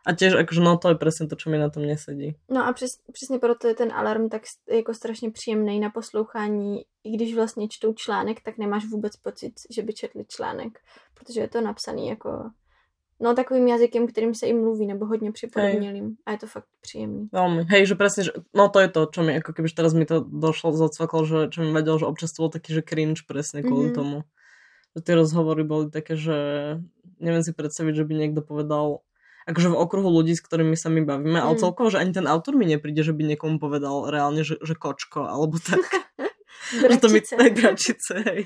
A těž, jakože no to je přesně to, co mi na tom nesedí. No a přes, přesně proto je ten alarm tak jako strašně příjemný na poslouchání. I když vlastně čtou článek, tak nemáš vůbec pocit, že by četli článek, protože je to napsaný jako no takovým jazykem, kterým se im mluví, nebo hodně připodobnělým. A je to fakt příjemný. Velmi. Hej, že přesně, že, no to je to, čo mi, jako kdybyž teraz mi to došlo, zacvaklo, že čo mi vedel, že občas to bol taký, že cringe presne kvôli mm-hmm. tomu. Že tie rozhovory boli také, že neviem si predstaviť, že by niekto povedal akože v okruhu ľudí, s ktorými sa my bavíme, mm. ale celkovo, že ani ten autor mi nepríde, že by niekomu povedal reálne, že, že kočko, alebo tak. že to mi tak gračice, hej.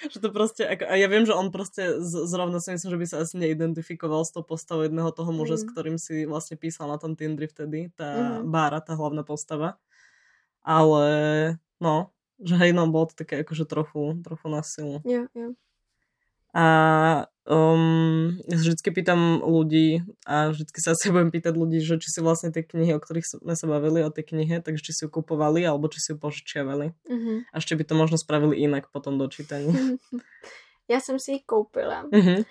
Že to proste, ako, a ja viem, že on proste z, zrovna si myslím, že by sa asi neidentifikoval s tou postavou jedného toho muža, mm. s ktorým si vlastne písal na tom Tindri vtedy, tá mm. Bára, tá hlavná postava. ale no, že hej, no, bolo to také akože trochu, trochu na silu. Jo, jo. A um, ja sa vždycky pýtam ľudí a vždycky sa asi budem pýtať ľudí, že či si vlastne tie knihy, o ktorých sme sa bavili, o tej knihe, takže či si ju kupovali alebo či si ju požičiavali. Mhm. A ešte by to možno spravili inak potom do čítaní. Já jsem si ji koupila, Mhm.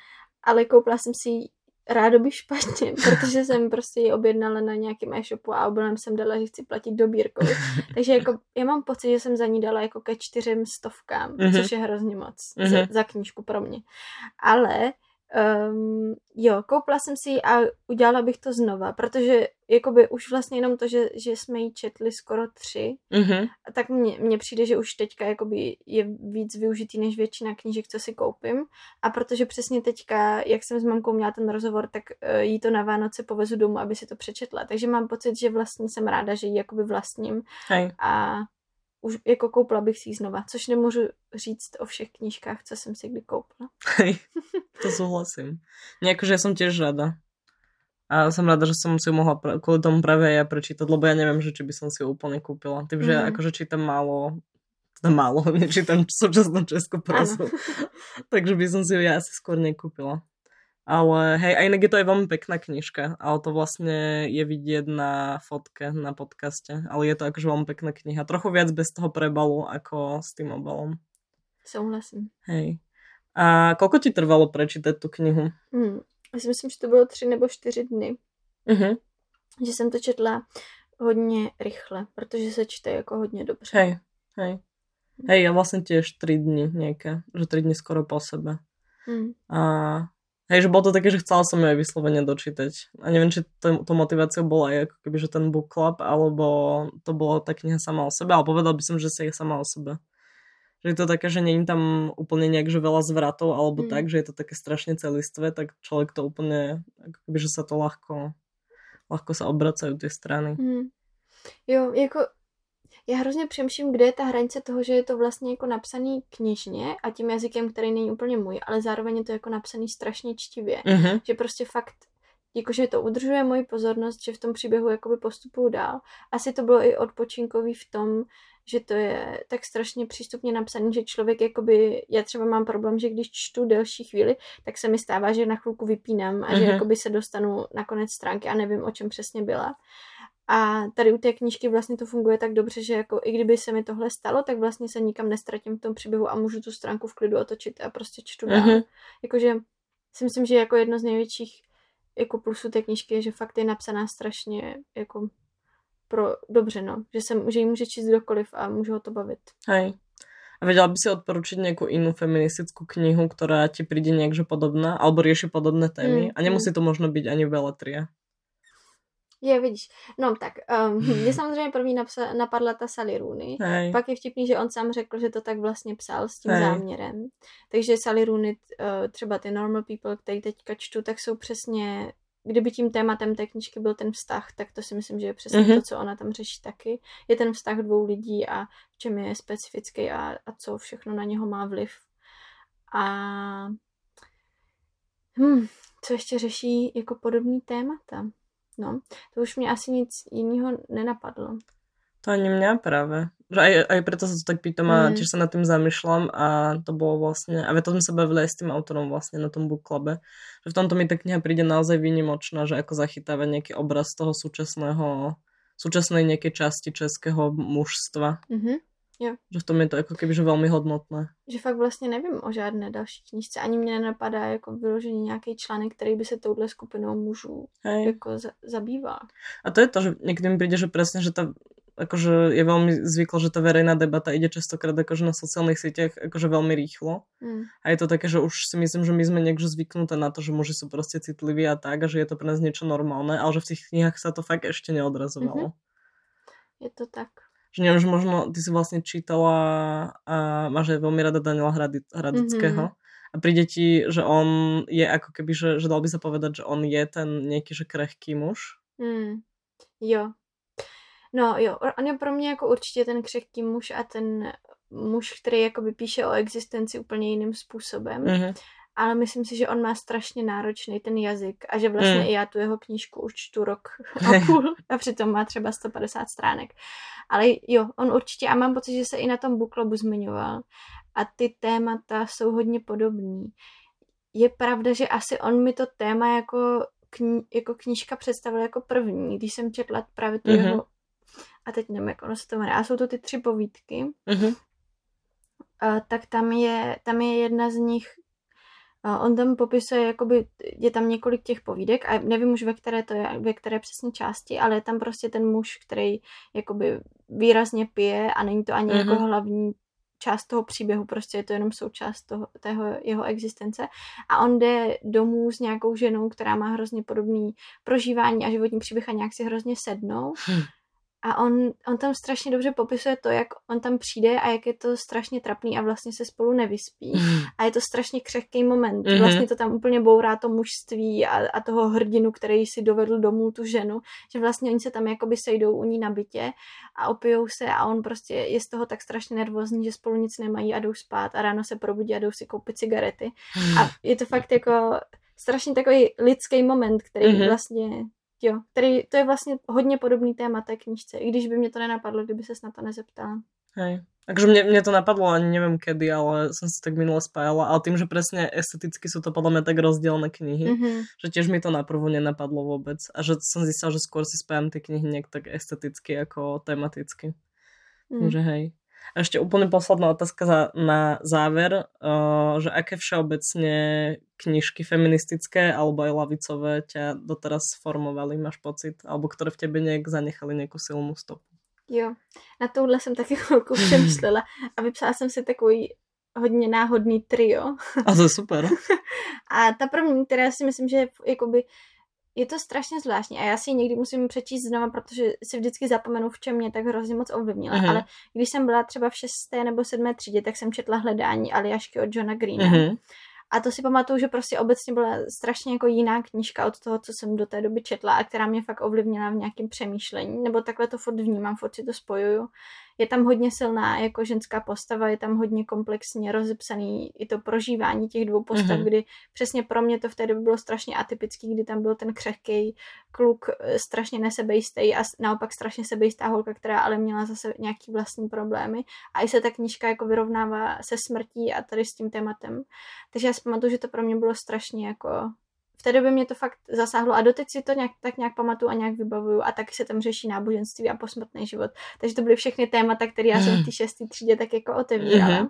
ale koupila jsem si ji rádoby špatně, protože jsem prostě ji objednala na nějakém e-shopu a obilem jsem dala, že chci platit dobírkou. Takže jako, já mám pocit, že jsem za ní dala jako ke čtyřem stovkám, Mhm. což je hrozně moc Mhm. za, za knížku pro mě. Ale um, jo, koupila jsem si ji a udělala bych to znova, protože jakoby už vlastně jenom to, že, že jsme ji četli skoro tři, Mhm. a tak mně, mně přijde, že už teďka jakoby je víc využitý než většina knížek, co si koupím. A protože přesně teďka, jak jsem s mamkou měla ten rozhovor, tak uh, jí to na Vánoce povezu domů, aby si to přečetla. Takže mám pocit, že vlastně jsem ráda, že ji jakoby vlastním Hej. a už jako koupila bych si ji znova, což nemůžu říct o všech knížkách, co jsem si kdy koupila. Hej, to súhlasím. Nejako, že ja som tiež rada. A som rada, že som si mohla pra- kvôli tomu práve aj ja prečítať, lebo ja neviem, že či by som si ju úplne kúpila. Tým, že ja Mhm. akože čítam málo, teda málo, nečítam súčasnú českú prosu. Takže by som si ju ja asi skôr nekúpila. Ale hej, a inak je to aj veľmi pekná knižka, ale to vlastne je vidieť na fotke, na podcaste. Ale je to akože veľmi pekná kniha. Trochu viac bez toho prebalu, ako s tým obalom. Souhlasím. Hej. A koľko ti trvalo prečítať tú knihu? Hmm. Já si myslím, že to bylo tři nebo čtyři dny. Mhm. Že jsem to četla hodně rychle, protože se čte jako hodně dobře. Hej, hej. Hej, ja vlastne tiež 3 dni nejaké, že 3 dni skoro po sebe. Hmm. A hej, že bolo to také, že chcela som ju aj vyslovene dočítať. A neviem, či to, to motiváciou bola aj ako keby, že ten book club, alebo to bola tá kniha sama o sebe, ale povedal by som, že si je sama o sebe. Že je to také, že není tam úplne nejak, že veľa zvratov, alebo Mm. tak, že je to také strašne celistvé, tak človek to úplne, ako keby, že sa to ľahko, ľahko sa obracajú tie strany. Hmm. Jo, jako já hrozně přemýšlím, kde je ta hranice toho, že je to vlastně jako napsaný knižně a tím jazykem, který není úplně můj, ale zároveň je to jako napsaný strašně čtivě. Mhm. Že prostě fakt, jakože to udržuje moji pozornost, že v tom příběhu jakoby postupuju dál. Asi to bylo i odpočinkový v tom, že to je tak strašně přístupně napsaný, že člověk jakoby, já třeba mám problém, že když čtu delší chvíli, tak se mi stává, že na chvilku vypínám a že Mhm. jakoby se dostanu na konec stránky a nevím, o čem přesně byla. A tady u té knížky vlastně to funguje tak dobře, že jako i kdyby se mi tohle stalo, tak vlastně se nikam nestratím v tom příběhu a můžu tu stránku v klidu otočit a prostě čtu dál. Mhm. Jakože si myslím, že jako jedno z největších jako plusů té knížky je, že fakt je napsaná strašně jako pro dobře, no. Že, se, že ji může číst kdokoliv a může ho to bavit. Hej. A vedela by si odporučiť nejakú inú feministickú knihu, ktorá ti príde nejak že podobná, alebo rieši podobné témy. Mm, a nemusí to možno byť ani Beletria. Je, vidíš. No tak, um, mě samozřejmě první napsa, napadla ta Sally Rooney. Hej. Pak je vtipný, že on sám řekl, že to tak vlastně psal s tím Hej. záměrem. Takže Sally Rooney, uh, třeba ty Normal People, který teďka čtu, tak jsou přesně, kdyby tím tématem té knížky byl ten vztah, tak to si myslím, že je přesně Mhm. to, co ona tam řeší taky. Je ten vztah dvou lidí a v čem je specifický a, a co všechno na něho má vliv. A hmm, co ještě řeší jako podobný témata? No, to už mě asi nic jiného nenapadlo. To ani mňa práve. Že aj, aj preto sa to tak pýtam a Mm. tiež sa nad tým zamýšľam a to bolo vlastne, a to sme sa bavili aj s tým autorom vlastne na tom book clube, že v tomto mi tá kniha príde naozaj výnimočná, že ako zachytáva nejaký obraz toho súčasného, súčasnej nejakej časti českého mužstva. Mhm. Že v tom je to ako keby že veľmi hodnotné. že fakt vlastně nevím o žádné další knížce. Ani mě nenapadá jako vyloženě nějaký článek, který by se touhle skupinou mužů Hej. jako za- zabýval. A to je to, že niekedy mi príde, že presne, že tá akože je veľmi zvyklo, že tá verejná debata ide častokrát akože na sociálnych sieťach akože veľmi rýchlo. Hmm. A je to také, že už si myslím, že my sme niekde zvyknuté na to, že muži sú proste citliví a tak, a že je to pre nás niečo normálne, ale že v tých knihách sa to fakt ešte neodrazovalo. Je to tak. Že neviem, že možno ty si vlastne čítala a máš aj veľmi rada Daniela Hradi, Hradického. A príde ti, že on je ako keby, že, že dal by sa povedať, že on je ten nejaký, že krehký muž. Hmm. Jo. No jo, on je pro mě jako určitě ten křehký muž a ten muž, který jakoby píše o existenci úplně jiným způsobem. Mhm. Ale myslím si, že on má strašně náročný ten jazyk a že vlastně Mm. i já tu jeho knížku už čtu rok a půl a přitom má třeba 150 stránek. Ale jo, on určitě, a mám pocit, že se i na tom booklubu zmiňoval a ty témata jsou hodně podobný. Je pravda, že asi on mi to téma jako, kni- jako knížka představil jako první, když jsem četla právě tu Mhm. jeho, a teď nevím, jak ono se to jmenuje, a jsou to ty tři povídky, Mhm. a tak tam je, tam je jedna z nich, on tam popisuje, jakoby, je tam několik těch povídek a nevím už, ve které to je, ve které přesně části, ale je tam prostě ten muž, který jakoby výrazně pije a není to ani Mhm. jako hlavní část toho příběhu, prostě je to jenom součást toho, tého jeho existence. A on jde domů s nějakou ženou, která má hrozně podobný prožívání a životní příběh a nějak si hrozně sednou. Hm. A on, on tam strašně dobře popisuje to, jak on tam přijde a jak je to strašně trapný a vlastně se spolu nevyspí. A je to strašně křehký moment. Mhm. Vlastně to tam úplně bourá to mužství a, a toho hrdinu, který si dovedl domů tu ženu, že vlastně oni se tam jakoby sejdou u ní na bytě a opijou se a on prostě je z toho tak strašně nervózní, že spolu nic nemají a jdou spát a ráno se probudí a jdou si koupit cigarety. A je to fakt jako strašně takový lidský moment, který Mhm. vlastně Jo, který, to je vlastně hodně podobný téma té knížce, i když by mě to nenapadlo, kdyby se na to nezeptala. Hej. Takže mne, mne to napadlo, ani neviem kedy, ale som si tak minule spájala. Ale tým, že presne esteticky sú to podľa mňa tak rozdielne knihy, Mm-hmm. že tiež mi to naprvo nenapadlo vôbec. A že som zistila, že skôr si spájam tie knihy nejak tak esteticky ako tematicky. Mm. Takže hej. A ešte úplne posledná otázka za, na záver, uh, že aké všeobecne knižky feministické alebo aj lavicové ťa doteraz formovali, máš pocit? Alebo ktoré v tebe nejak zanechali nejakú silnú stopu? Jo, na touhle jsem taky chvilku přemýšlela a vypsala jsem si takový hodně náhodný trio. A to je super. A ta první, která si myslím, že je jakoby, je to strašně zvláštní a já si ji někdy musím přečíst znova, protože si vždycky zapomenu, v čem mě tak hrozně moc ovlivnila. Mhm. Ale když jsem byla třeba v šesté nebo sedmé třídě, tak jsem četla Hledání Aliašky od Johna Greena. Mhm. A to si pamatuju, že prostě obecně byla strašně jako jiná knížka od toho, co jsem do té doby četla a která mě fakt ovlivnila v nějakém přemýšlení, nebo takhle to furt vnímám, furt si to spojuju. Je tam hodně silná jako ženská postava, je tam hodně komplexně rozepsaný i to prožívání těch dvou postav, Mhm. kdy přesně pro mě to v té době bylo strašně atypický, kdy tam byl ten křehký kluk, eh, strašně nesebejistý a naopak strašně sebejistá holka, která ale měla zase nějaký vlastní problémy. A i se ta knížka jako vyrovnává se smrtí a tady s tím tématem. Takže já si pamatuju, že to pro mě bylo strašně jako... V té době mě to fakt zasáhlo a doteď si to nějak, tak nějak pamatuju a nějak vybavuju a taky se tam řeší náboženství a posmrtný život. Takže to byly všechny témata, které já jsem v té šestý třídě tak jako otevírala. Mhm.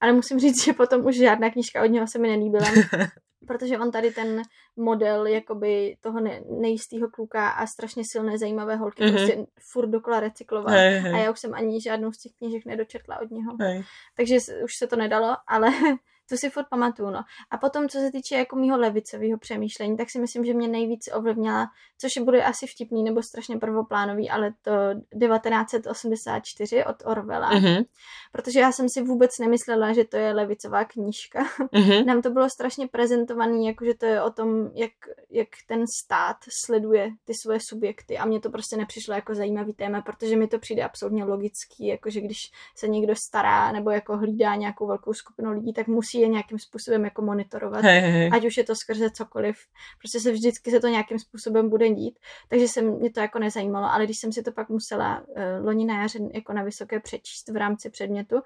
Ale musím říct, že potom už žádná knížka od něho se mi nelíbila, protože on tady ten model jakoby toho ne, nejistého kluka a strašně silné zajímavé holky Mhm. prostě furt dokola recykloval. Hej, A hej. já už jsem ani žádnou z těch knížek nedočetla od něho. Hej. Takže už se to nedalo, ale to si furt pamatuju, no. A potom, co se týče jako mýho levicového přemýšlení, tak si myslím, že mě nejvíc ovlivnila, což bude asi vtipný nebo strašně prvoplánový, ale to 1984 od Orwella. Mhm. Protože já jsem si vůbec nemyslela, že to je levicová knížka. Mhm. Nám to bylo strašně prezentovaný, jakože to je o tom, jak, jak ten stát sleduje ty svoje subjekty a mně to prostě nepřišlo jako zajímavý téma, protože mi to přijde absolutně logický, jakože když se někdo stará nebo jako hlídá nějakou velkou skupinu lidí, tak musí je nějakým způsobem jako monitorovat. Hej, hej. Ať už je to skrze cokoliv, prostě se vždycky se to nějakým způsobem bude dít, takže se mě to jako nezajímalo, ale když jsem si to pak musela uh, loni na jaře jako na vysoké přečíst v rámci předmětu,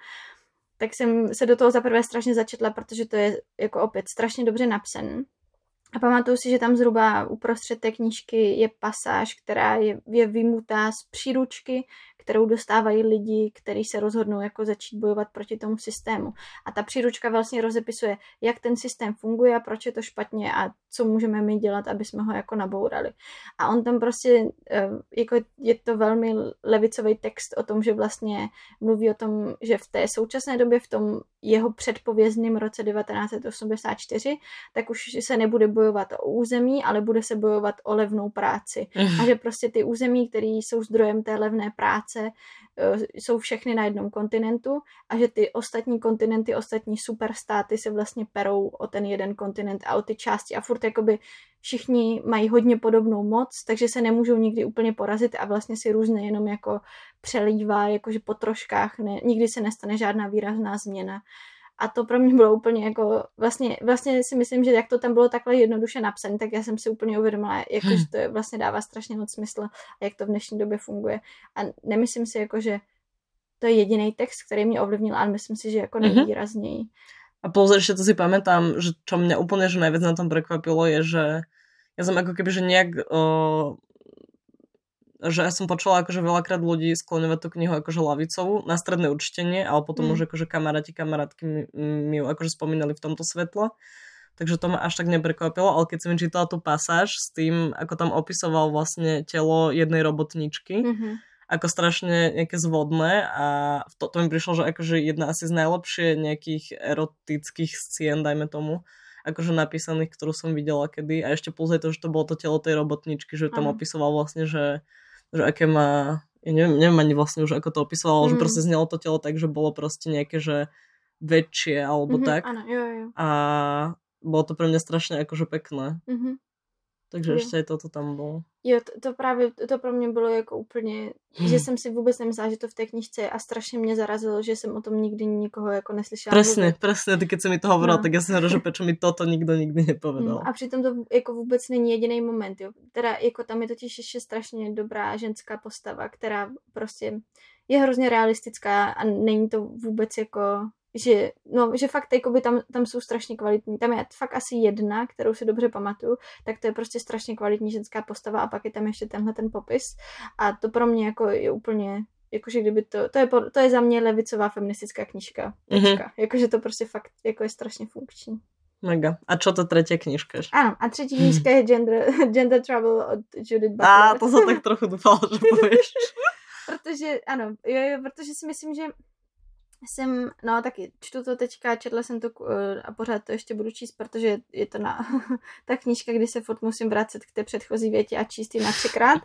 tak jsem se do toho zaprvé strašně začetla, protože to je jako opět strašně dobře napsaný. A pamatuju si, že tam zhruba uprostřed té knížky je pasáž, která je, je vymutá z příručky, kterou dostávají lidi, kteří se rozhodnou jako začít bojovat proti tomu systému. A ta příručka vlastně rozepisuje, jak ten systém funguje a proč je to špatně a co můžeme my dělat, aby jsme ho jako nabourali. A on tam prostě, eh, jako je to velmi levicový text o tom, že vlastně mluví o tom, že v té současné době, v tom jeho předpovězném roce 1984, tak už se nebude bojovat o území, ale bude se bojovat o levnou práci. A že prostě ty území, které jsou zdrojem té levné práce, eh, jsou všechny na jednom kontinentu a že ty ostatní kontinenty, ostatní superstáty se vlastně perou o ten jeden kontinent a o ty části a furt jakoby všichni mají hodně podobnou moc, takže se nemůžou nikdy úplně porazit a vlastně si různě jenom jako přelívá, jakože po troškách, ne, nikdy se nestane žádná výrazná změna. A to pro mě bylo úplně jako, vlastně, vlastně si myslím, že jak to tam bylo takhle jednoduše napsané, tak já jsem si úplně uvědomila, jako, že to je, vlastně dává strašně moc smysl a jak to v dnešní době funguje. A nemyslím si jako, že to je jediný text, který mě ovlivnil, ale myslím si, že jako Mhm. nejvýrazněji. A plus ešte to si pamätám, že čo mňa úplne že najviac na tom prekvapilo je, že ja som ako keby, že nejak uh, že ja som počula akože veľakrát ľudí skloňovať tú knihu akože lavicovú na stredné určitenie, ale potom Mm. už akože kamaráti, kamarátky mi, mi ju akože spomínali v tomto svetle. Takže to ma až tak neprekvapilo, ale keď som čítala tú pasáž s tým, ako tam opisoval vlastne telo jednej robotničky, Mhm. ako strašne nejaké zvodné a to, to mi prišlo, že akože jedna asi z najlepšie nejakých erotických scien, dajme tomu, akože napísaných, ktorú som videla kedy a ešte plus aj to, že to bolo to telo tej robotničky, že tam opisoval vlastne, že, že aké má, ja neviem, neviem ani vlastne už ako to opisoval, mm. že proste znelo to telo tak, že bolo proste nejaké, že väčšie alebo Mhm, tak Ano, jo, jo. a bolo to pre mňa strašne akože pekné. Mhm. Takže Jo. ešte aj toto tam bolo. Jo, to, to právě, to pro mě bylo jako úplně, Hmm. že jsem si vůbec nemyslela, že to v té knižce je a strašně mě zarazilo, že jsem o tom nikdy nikoho jako neslyšela mluvit. presne, ty keď si mi to hovorila, No. tak som hovorila, že prečo mi toto nikdo nikdy nepovedal. Mm, A přitom to jako vůbec není jediný moment, jo. Teda jako tam je totiž ještě strašně dobrá ženská postava, která prostě je hrozně realistická a není to vůbec jako že, no, že fakt jakoby tam, tam jsou strašně kvalitní. Tam je fakt asi jedna, kterou si dobře pamatuju, tak to je prostě strašně kvalitní ženská postava a pak je tam ještě tenhle ten popis. A to pro mě jako je úplně, jakože kdyby to, to je, to je za mě levicová feministická knižka. Mhm. Tečka. Jakože to prostě fakt jako je strašně funkční. Mega. A čo to tretia knižka? Ano, a třetí knížka je Gender, Gender Trouble od Judith Butler. Á, to som tak trochu dúfala, že povieš. protože, ano, jo, jo, protože si myslím, že jsem, no taky čtu to teďka, četla jsem to eh, a pořád to ještě budu číst, protože je to na ta knížka, kdy se furt musím vracet k té předchozí větě a číst ji na třikrát.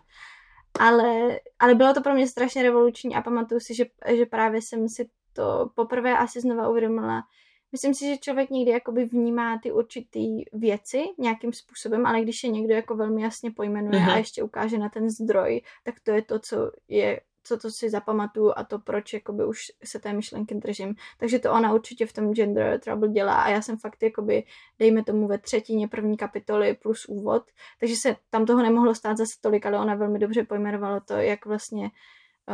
Ale, ale bylo to pro mě strašně revoluční a pamatuju si, že, že právě jsem si to poprvé asi znova uvědomila. Myslím si, že člověk někdy jakoby vnímá ty určitý věci nějakým způsobem, ale když je někdo jako velmi jasně pojmenuje Mhm. a ještě ukáže na ten zdroj, tak to je to, co je co to si zapamatuju a to, proč jakoby už se té myšlenky držím. Takže to ona určitě v tom Gender Trouble dělá a já jsem fakt jakoby, dejme tomu ve třetině první kapitoly plus úvod, takže se tam toho nemohlo stát zase tolik, ale ona velmi dobře pojmenovala to, jak vlastně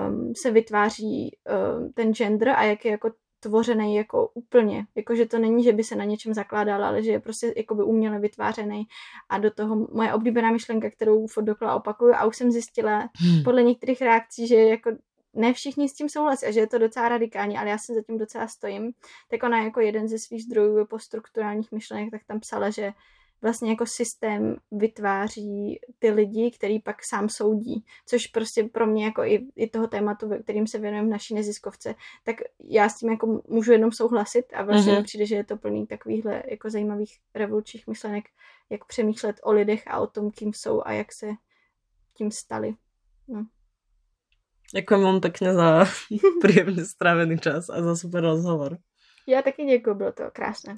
um, se vytváří um, ten gender a jak je jako tvořený jako úplně, jakože to není, že by se na něčem zakládal, ale že je prostě jakoby uměle vytvářený. A do toho moje oblíbená myšlenka, kterou furt dokola opakuju a už jsem zjistila podle některých reakcí, že jako ne všichni s tím souhlasí a že je to docela radikální, ale já si zatím docela stojím, tak ona jako jeden ze svých zdrojů po strukturálních myšlenek, tak tam psala, že vlastně jako systém vytváří ty lidi, který pak sám soudí, což prostě pro mě jako i, i toho tématu, kterým se věnujeme v naší neziskovce, tak já s tím jako můžu jenom souhlasit a vlastně Mhm. mm-hmm. přijde, že je to plný takovýchhle jako zajímavých revolučních myšlenek, jak přemýšlet o lidech a o tom, kým jsou a jak se tím stali. No. Ďakujem vám pekne za príjemne strávený čas a za super rozhovor. Já taky děkuji, bylo to krásné.